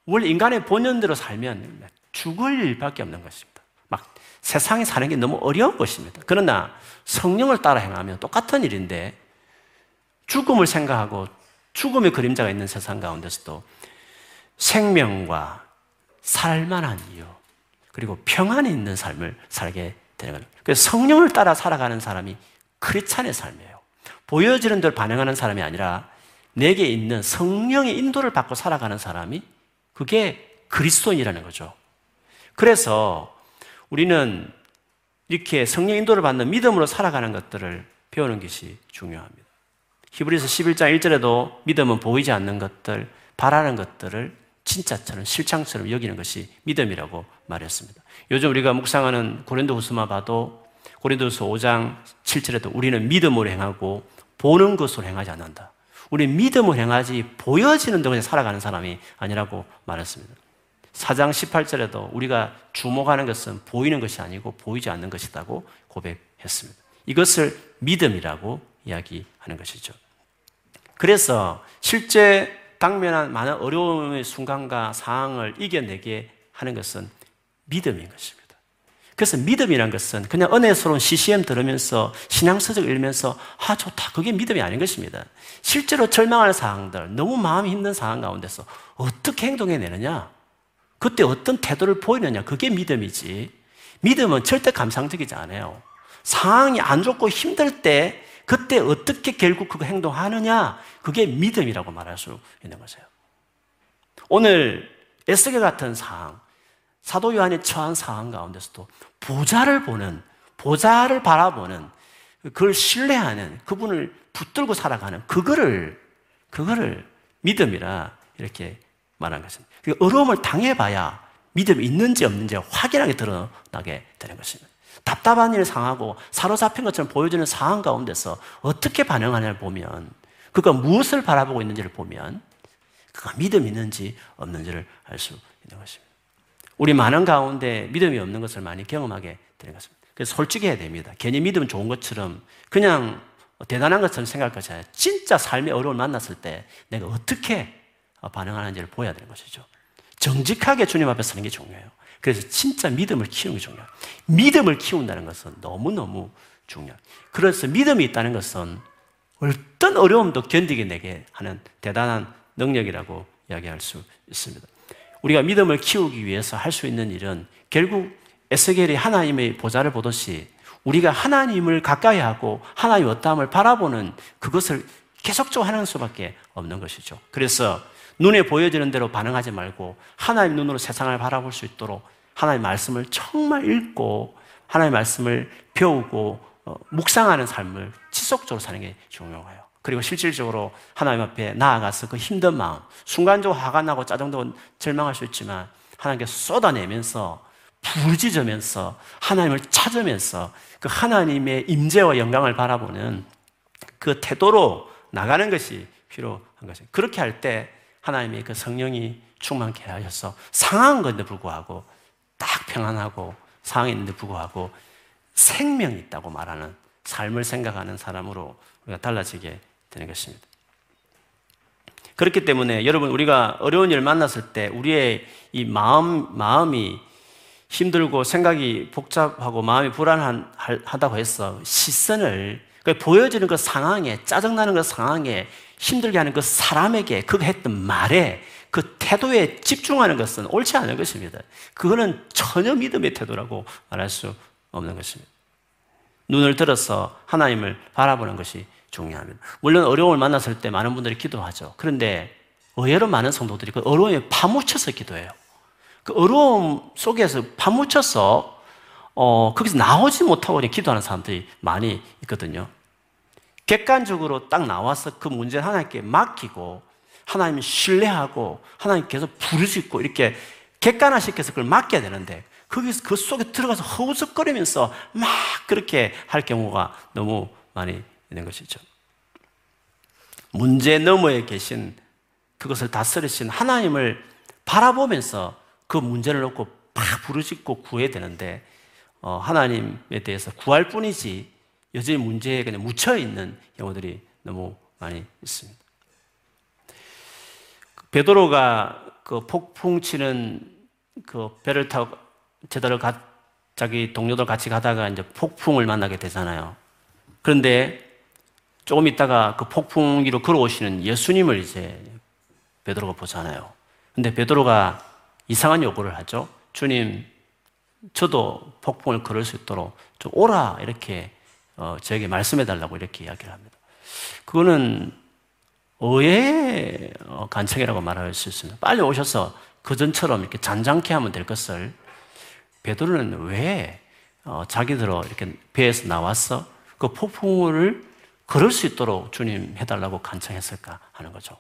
원래 인간의 본연대로 살면 죽을 일밖에 없는 것입니다. 막 세상에 사는 게 너무 어려운 것입니다. 그러나 성령을 따라 행하면 똑같은 일인데 죽음을 생각하고 죽음의 그림자가 있는 세상 가운데서도 생명과 살만한 이유, 그리고 평안이 있는 삶을 살게 되는 거예요. 그래서 성령을 따라 살아가는 사람이 크리스찬의 삶이에요. 보여지는 대로 반응하는 사람이 아니라 내게 있는 성령의 인도를 받고 살아가는 사람이 그게 그리스도인이라는 거죠. 그래서 우리는 이렇게 성령 인도를 받는 믿음으로 살아가는 것들을 배우는 것이 중요합니다. 히브리서 11장 1절에도 믿음은 보이지 않는 것들, 바라는 것들을 진짜처럼 실창처럼 여기는 것이 믿음이라고 말했습니다. 요즘 우리가 묵상하는 고린도후서만 봐도 고린도후서 5장 7절에도 우리는 믿음으로 행하고 보는 것으로 행하지 않는다. 우리 믿음으로 행하지 보여지는 대로 살아가는 사람이 아니라고 말했습니다. 4장 18절에도 우리가 주목하는 것은 보이는 것이 아니고 보이지 않는 것이라고 고백했습니다. 이것을 믿음이라고 이야기하는 것이죠. 그래서 실제 당면한 많은 어려움의 순간과 상황을 이겨내게 하는 것은 믿음인 것입니다. 그래서 믿음이란 것은 그냥 은혜스러운 CCM 들으면서 신앙서적 읽으면서 아 좋다 그게 믿음이 아닌 것입니다. 실제로 절망하는 상황들 너무 마음이 힘든 상황 가운데서 어떻게 행동해내느냐 그때 어떤 태도를 보이느냐 그게 믿음이지 믿음은 절대 감상적이지 않아요. 상황이 안 좋고 힘들 때 그때 어떻게 결국 그거 행동하느냐? 그게 믿음이라고 말할 수 있는 것이에요. 오늘 에스겔 같은 상황, 사도 요한이 처한 상황 가운데서도 보좌를 보는, 보좌를 바라보는, 그걸 신뢰하는, 그분을 붙들고 살아가는, 그거를, 그거를 믿음이라 이렇게 말한 것입니다. 그 어려움을 당해봐야 믿음이 있는지 없는지 확연하게 드러나게 되는 것입니다. 답답한 일을 상하고 사로잡힌 것처럼 보여지는 상황 가운데서 어떻게 반응하냐를 보면 그가 무엇을 바라보고 있는지를 보면 그가 믿음이 있는지 없는지를 알 수 있는 것입니다. 우리 많은 가운데 믿음이 없는 것을 많이 경험하게 되는 것입니다. 그래서 솔직해야 됩니다. 괜히 믿음 좋은 것처럼 그냥 대단한 것처럼 생각할 것이 아니라 진짜 삶의 어려움을 만났을 때 내가 어떻게 반응하는지를 보여야 되는 것이죠. 정직하게 주님 앞에 서는 게 중요해요. 그래서 진짜 믿음을 키우는 게 중요해요. 믿음을 키운다는 것은 너무너무 중요해요. 그래서 믿음이 있다는 것은 어떤 어려움도 견디게 내게 하는 대단한 능력이라고 이야기할 수 있습니다. 우리가 믿음을 키우기 위해서 할 수 있는 일은 결국 에스겔이 하나님의 보좌를 보듯이 우리가 하나님을 가까이 하고 하나님 어떠함을 바라보는 그것을 계속적으로 하는 수밖에 없는 것이죠. 그래서 눈에 보여지는 대로 반응하지 말고 하나님 눈으로 세상을 바라볼 수 있도록 하나님 말씀을 정말 읽고 하나님 말씀을 배우고 어, 묵상하는 삶을 지속적으로 사는 게 중요해요. 그리고 실질적으로 하나님 앞에 나아가서 그 힘든 마음, 순간적으로 화가 나고 짜증도 절망할 수 있지만 하나님께 쏟아내면서 부르짖으면서 하나님을 찾으면서 그 하나님의 임재와 영광을 바라보는 그 태도로 나가는 것이 필요한 것입니다. 그렇게 할 때 하나님의 그 성령이 충만케 하셔서 상한 건데 불구하고 딱 평안하고 상황이 있는데 불구하고 생명이 있다고 말하는 삶을 생각하는 사람으로 우리가 달라지게 되는 것입니다. 그렇기 때문에 여러분 우리가 어려운 일 만났을 때 우리의 이 마음 마음이 힘들고 생각이 복잡하고 마음이 불안하다고 해서 시선을 그 보여지는 그 상황에 짜증나는 그 상황에 힘들게 하는 그 사람에게 그 했던 말에 그 태도에 집중하는 것은 옳지 않은 것입니다. 그거는 전혀 믿음의 태도라고 말할 수 없는 것입니다. 눈을 들어서 하나님을 바라보는 것이 중요합니다. 물론 어려움을 만났을 때 많은 분들이 기도하죠. 그런데 의외로 많은 성도들이 그 어려움에 파묻혀서 기도해요. 그 어려움 속에서 파묻혀서 어, 거기서 나오지 못하고 기도하는 사람들이 많이 있거든요. 객관적으로 딱 나와서 그 문제를 하나님께 맡기고 하나님을 신뢰하고 하나님 계속 부르짖고 이렇게 객관화시켜서 그걸 맡겨야 되는데 거기서 그 속에 들어가서 허우적거리면서 막 그렇게 할 경우가 너무 많이 있는 것이죠. 문제 너머에 계신 그것을 다스리신 하나님을 바라보면서 그 문제를 놓고 막 부르짖고 구해야 되는데 어, 하나님에 대해서 구할 뿐이지 여전히 문제에 그냥 묻혀 있는 경우들이 너무 많이 있습니다. 베드로가 그 폭풍 치는 그 배를 타고 제자를 가, 자기 동료들 같이 가다가 이제 폭풍을 만나게 되잖아요. 그런데 조금 있다가 그 폭풍 위로 걸어오시는 예수님을 이제 베드로가 보잖아요. 근데 베드로가 이상한 요구를 하죠. 주님, 저도 폭풍을 걸을 수 있도록 좀 오라 이렇게 어, 저에게 말씀해 달라고 이렇게 이야기를 합니다. 그거는 의외의 어, 간청이라고 말할 수 있습니다. 빨리 오셔서 그전처럼 이렇게 잔잔케 하면 될 것을 베드로는 왜 어, 자기들로 이렇게 배에서 나와서 그 폭풍을 걸을 수 있도록 주님 해달라고 간청했을까 하는 거죠.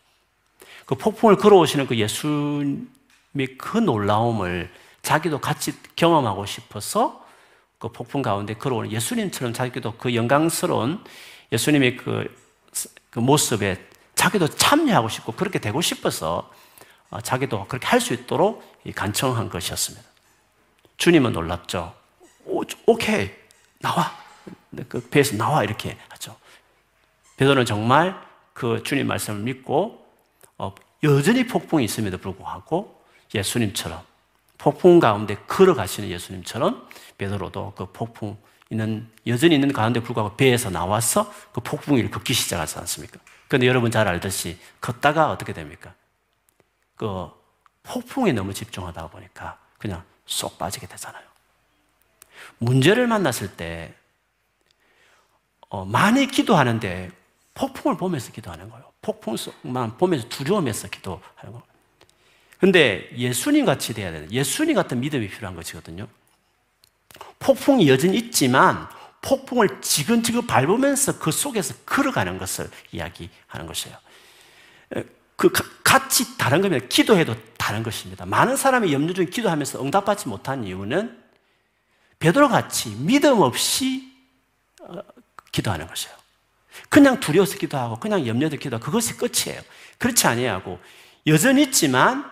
그 폭풍을 걸어오시는 그 예수님의 그 놀라움을 자기도 같이 경험하고 싶어서 그 폭풍 가운데 걸어오는 예수님처럼 자기도 그 영광스러운 예수님의 그, 그 모습에 자기도 참여하고 싶고 그렇게 되고 싶어서 어, 자기도 그렇게 할 수 있도록 간청한 것이었습니다. 주님은 놀랍죠. 오, 오케이 나와 그 배에서 나와 이렇게 하죠. 베드로는 정말 그 주님 말씀을 믿고 어, 여전히 폭풍이 있음에도 불구하고 예수님처럼 폭풍 가운데 걸어가시는 예수님처럼 베드로도 그 폭풍 있는 여전히 있는 가운데 불구하고 배에서 나와서 그 폭풍을 걷기 시작하지 않습니까? 그런데 여러분 잘 알듯이 걷다가 어떻게 됩니까? 그 폭풍에 너무 집중하다 보니까 그냥 쏙 빠지게 되잖아요. 문제를 만났을 때 어, 많이 기도하는데 폭풍을 보면서 기도하는 거예요. 폭풍만 보면서 두려움에서 기도하는 거예요. 근데 예수님 같이 돼야 되는 예수님 같은 믿음이 필요한 것이거든요. 폭풍이 여전히 있지만 폭풍을 지근지근 밟으면서 그 속에서 걸어가는 것을 이야기하는 것이에요. 그 같이 다른 겁니다. 기도해도 다른 것입니다. 많은 사람이 염려 중에 기도하면서 응답받지 못한 이유는 베드로 같이 믿음 없이 어, 기도하는 것이에요. 그냥 두려워서 기도하고 그냥 염려도 기도하고 그것이 끝이에요. 그렇지 아니하고 여전히 있지만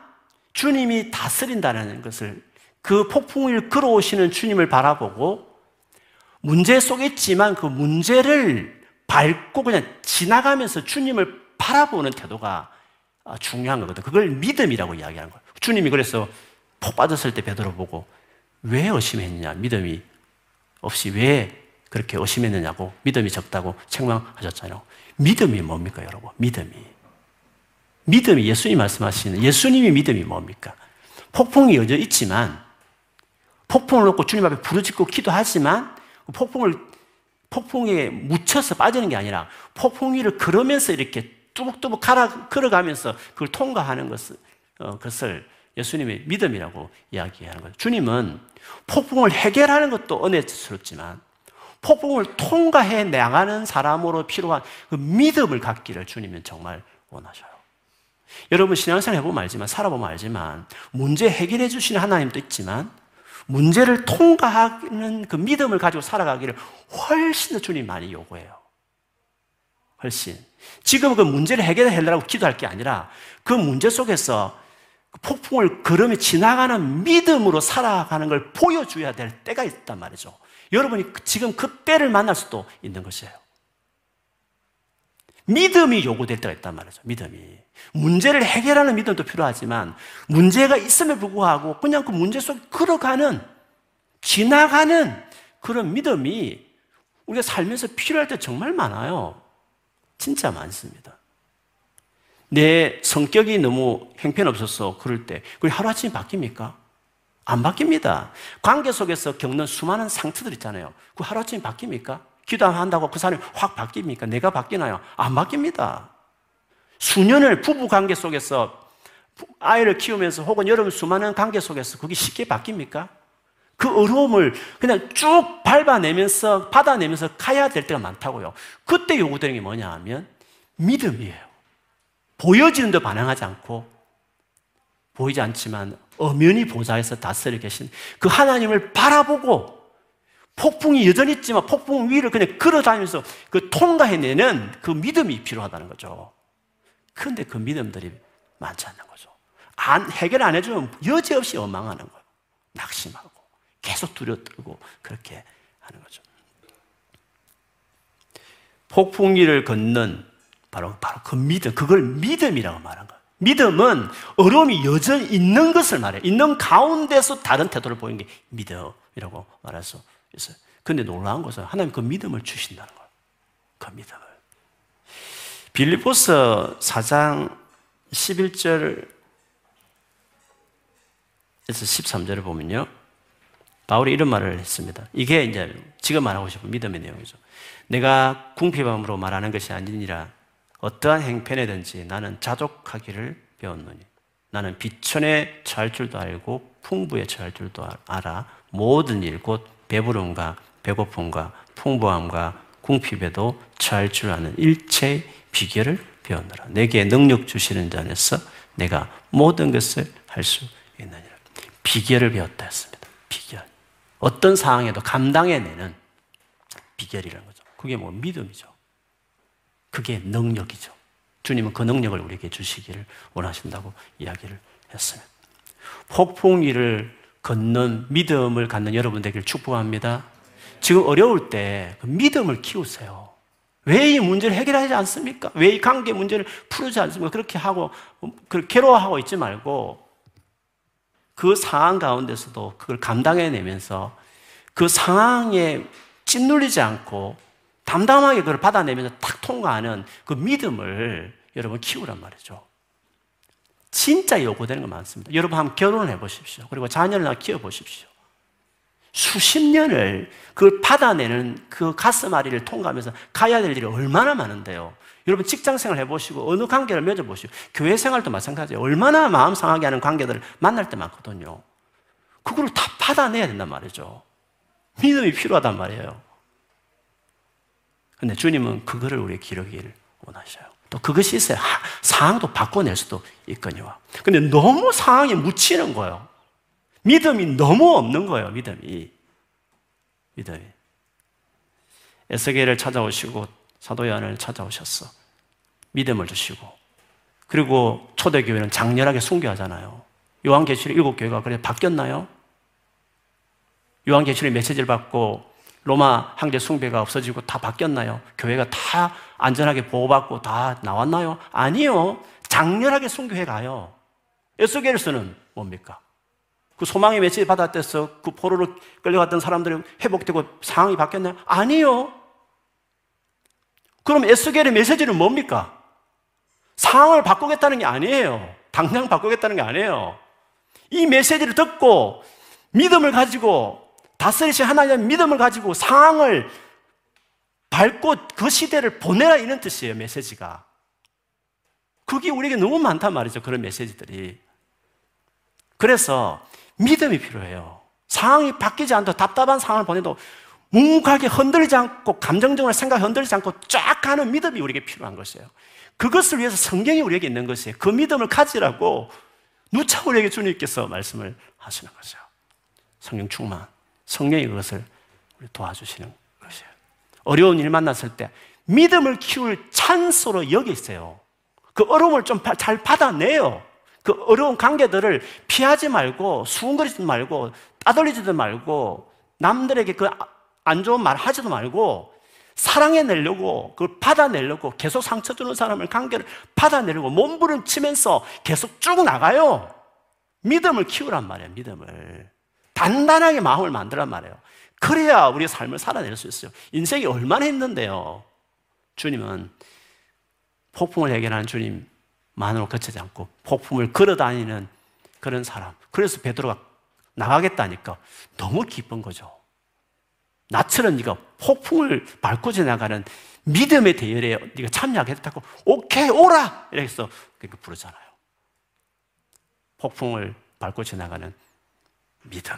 주님이 다스린다는 것을 그 폭풍을 걸어오시는 주님을 바라보고 문제 속에 있지만 그 문제를 밟고 그냥 지나가면서 주님을 바라보는 태도가 아, 중요한 거거든. 그걸 믿음이라고 이야기하는 거예요. 주님이 그래서 폭 빠졌을 때 베드로 보고 왜 의심했냐? 믿음이 없이 왜 그렇게 의심했느냐고 믿음이 적다고 책망하셨잖아요. 믿음이 뭡니까, 여러분? 믿음이. 믿음이 예수님 말씀하시는 예수님이 믿음이 뭡니까? 폭풍이 여전히 있지만 폭풍을 놓고 주님 앞에 부르짖고 기도하지만 폭풍을 폭풍에 묻혀서 빠지는 게 아니라 폭풍 위를 걸으면서 이렇게 뚜벅뚜벅 걸어가면서 그걸 통과하는 것을, 어, 것을 예수님의 믿음이라고 이야기하는 거죠. 주님은 폭풍을 해결하는 것도 은혜스럽지만 폭풍을 통과해 나가는 사람으로 필요한 그 믿음을 갖기를 주님은 정말 원하셔요. 여러분 신앙생활 해보면 알지만 살아보면 알지만 문제 해결해 주시는 하나님도 있지만 문제를 통과하는 그 믿음을 가지고 살아가기를 훨씬 더 주님 많이 요구해요. 훨씬. 지금 그 문제를 해결하려고 기도할 게 아니라 그 문제 속에서 그 폭풍을 걸으며 지나가는 믿음으로 살아가는 걸 보여줘야 될 때가 있단 말이죠. 여러분이 지금 그 때를 만날 수도 있는 것이에요. 믿음이 요구될 때가 있단 말이죠. 믿음이. 문제를 해결하는 믿음도 필요하지만 문제가 있음에 불구하고 그냥 그 문제 속에 걸어가는 지나가는 그런 믿음이 우리가 살면서 필요할 때 정말 많아요. 진짜 많습니다. 내 성격이 너무 형편없어서 그럴 때, 그게 하루아침에 바뀝니까? 안 바뀝니다. 관계 속에서 겪는 수많은 상처들 있잖아요. 그 하루아침에 바뀝니까? 기도한다고 그 사람이 확 바뀝니까? 내가 바뀌나요? 안 바뀝니다. 수년을 부부 관계 속에서 아이를 키우면서 혹은 여러분 수많은 관계 속에서 그게 쉽게 바뀝니까? 그 어려움을 그냥 쭉 밟아내면서 받아내면서 가야 될 때가 많다고요. 그때 요구되는 게 뭐냐 하면 믿음이에요. 보여지는 데 반항하지 않고 보이지 않지만 엄연히 보좌에서 다스려 계신 그 하나님을 바라보고 폭풍이 여전히 있지만 폭풍 위를 그냥 걸어다니면서 그 통과해내는 그 믿음이 필요하다는 거죠. 그런데 그 믿음들이 많지 않는 거죠. 안, 해결 안 해주면 여지없이 원망하는 거예요. 낙심하고 계속 두려뜨고 그렇게 하는 거죠. 폭풍 위를 걷는 바로, 바로 그 믿음, 그걸 믿음이라고 말한 거예요. 믿음은 어려움이 여전히 있는 것을 말해요. 있는 가운데서 다른 태도를 보이는 게 믿음이라고 말할 수 있어요. 근데 놀라운 것은 하나님 그 믿음을 주신다는 거예요. 그 믿음을. 빌리포스 4장 11절 에서 13절을 보면요. 바울이 이런 말을 했습니다. 이게 이제 지금 말하고 싶은 믿음의 내용이죠. 내가 궁핍함으로 말하는 것이 아니니라. 어떠한 행편에든지 나는 자족하기를 배웠노니. 나는 비천에 처할 줄도 알고 풍부에 처할 줄도 알아. 모든 일 곧 배부름과 배고픔과 풍부함과 궁핍에도 처할 줄 아는 일체의 비결을 배웠노라. 내게 능력 주시는 자 안에서 내가 모든 것을 할 수 있느니라. 비결을 배웠다 했습니다. 비결 어떤 상황에도 감당해내는 비결이라는 거죠 그게 뭐 믿음이죠 그게 능력이죠. 주님은 그 능력을 우리에게 주시기를 원하신다고 이야기를 했습니다. 폭풍 위를 걷는 믿음을 갖는 여러분 되기를 축복합니다. 지금 어려울 때 그 믿음을 키우세요. 왜 이 문제를 해결하지 않습니까? 왜 이 관계 문제를 풀지 않습니까? 그렇게 하고, 그 괴로워하고 있지 말고, 그 상황 가운데서도 그걸 감당해내면서 그 상황에 찐눌리지 않고 담담하게 그걸 받아내면서 탁 통과하는 그 믿음을 여러분 키우란 말이죠. 진짜 요구되는 거 많습니다. 여러분 한번 결혼을 해보십시오. 그리고 자녀를 키워 보십시오. 수십 년을 그걸 받아내는 그 가슴앓이를 통과하면서 가야 될 일이 얼마나 많은데요. 여러분 직장 생활 해보시고 어느 관계를 맺어보시고 교회 생활도 마찬가지예요. 얼마나 마음 상하게 하는 관계들을 만날 때 많거든요. 그걸 다 받아내야 된단 말이죠. 믿음이 필요하단 말이에요. 근데 주님은 그거를 우리의 기르기를 원하셔요. 또 그것이 있어야 상황도 바꿔낼 수도 있거니와. 근데 너무 상황에 묻히는 거예요. 믿음이 너무 없는 거예요, 믿음이. 믿음이. 에스겔을 찾아오시고 사도 요한을 찾아오셨어. 믿음을 주시고. 그리고 초대교회는 장렬하게 순교하잖아요. 요한계시록 일곱 교회가 그래 바뀌었나요? 요한계시록 메시지를 받고 로마 황제 숭배가 없어지고 다 바뀌었나요? 교회가 다 안전하게 보호받고 다 나왔나요? 아니요. 장렬하게 순교해 가요. 에스겔서는 뭡니까? 그 소망의 메시지 받았대서 그 포로로 끌려갔던 사람들이 회복되고 상황이 바뀌었나요? 아니요. 그럼 에스겔의 메시지는 뭡니까? 상황을 바꾸겠다는 게 아니에요. 당장 바꾸겠다는 게 아니에요. 이 메시지를 듣고 믿음을 가지고 다스리신 하나님의 믿음을 가지고 상황을 밟고 그 시대를 보내라 이런 뜻이에요, 메시지가. 그게 우리에게 너무 많단 말이죠, 그런 메시지들이. 그래서 믿음이 필요해요. 상황이 바뀌지 않도 답답한 상황을 보내도 묵묵하게 흔들리지 않고 감정적으로 생각 흔들리지 않고 쫙 가는 믿음이 우리에게 필요한 것이에요. 그것을 위해서 성경이 우리에게 있는 것이에요. 그 믿음을 가지라고 누차 우리에게 주님께서 말씀을 하시는 거죠. 성령 충만. 성령이 그것을 도와주시는 것이에요. 어려운 일 만났을 때 믿음을 키울 찬스로 여기 있어요. 그 어려움을 좀 잘 받아내요. 그 어려운 관계들을 피하지 말고 수군거리지 말고 따돌리지도 말고 남들에게 그 안 좋은 말 하지도 말고 사랑해내려고 그걸 받아내려고 계속 상처 주는 사람을 관계를 받아내려고 몸부림치면서 계속 쭉 나가요. 믿음을 키우란 말이에요. 믿음을 단단하게 마음을 만들란 말이에요. 그래야 우리 삶을 살아낼 수 있어요. 인생이 얼마나 힘든데요. 주님은 폭풍을 해결하는 주님 만으로 그치지 않고 폭풍을 걸어다니는 그런 사람. 그래서 베드로가 나가겠다니까 너무 기쁜 거죠. 나처럼 네가 폭풍을 밟고 지나가는 믿음의 대열에 네가 참여하겠다고 오케이 오라 이래서 그렇게 부르잖아요. 폭풍을 밟고 지나가는 믿음.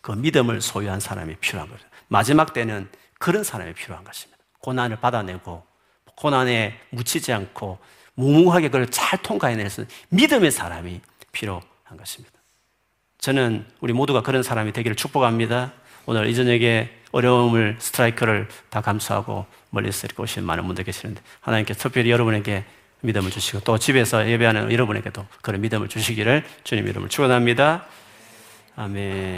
그 믿음을 소유한 사람이 필요한 거죠. 마지막 때는 그런 사람이 필요한 것입니다. 고난을 받아내고 고난에 묻히지 않고 무모하게 그걸 잘 통과해낼 수 있는 믿음의 사람이 필요한 것입니다. 저는 우리 모두가 그런 사람이 되기를 축복합니다. 오늘 이 저녁에 어려움을 스트라이크를 다 감수하고 멀리서 이렇게 오신 많은 분들 계시는데 하나님께 특별히 여러분에게 믿음을 주시고 또 집에서 예배하는 여러분에게도 그런 믿음을 주시기를 주님 이름을 축원합니다. 아멘.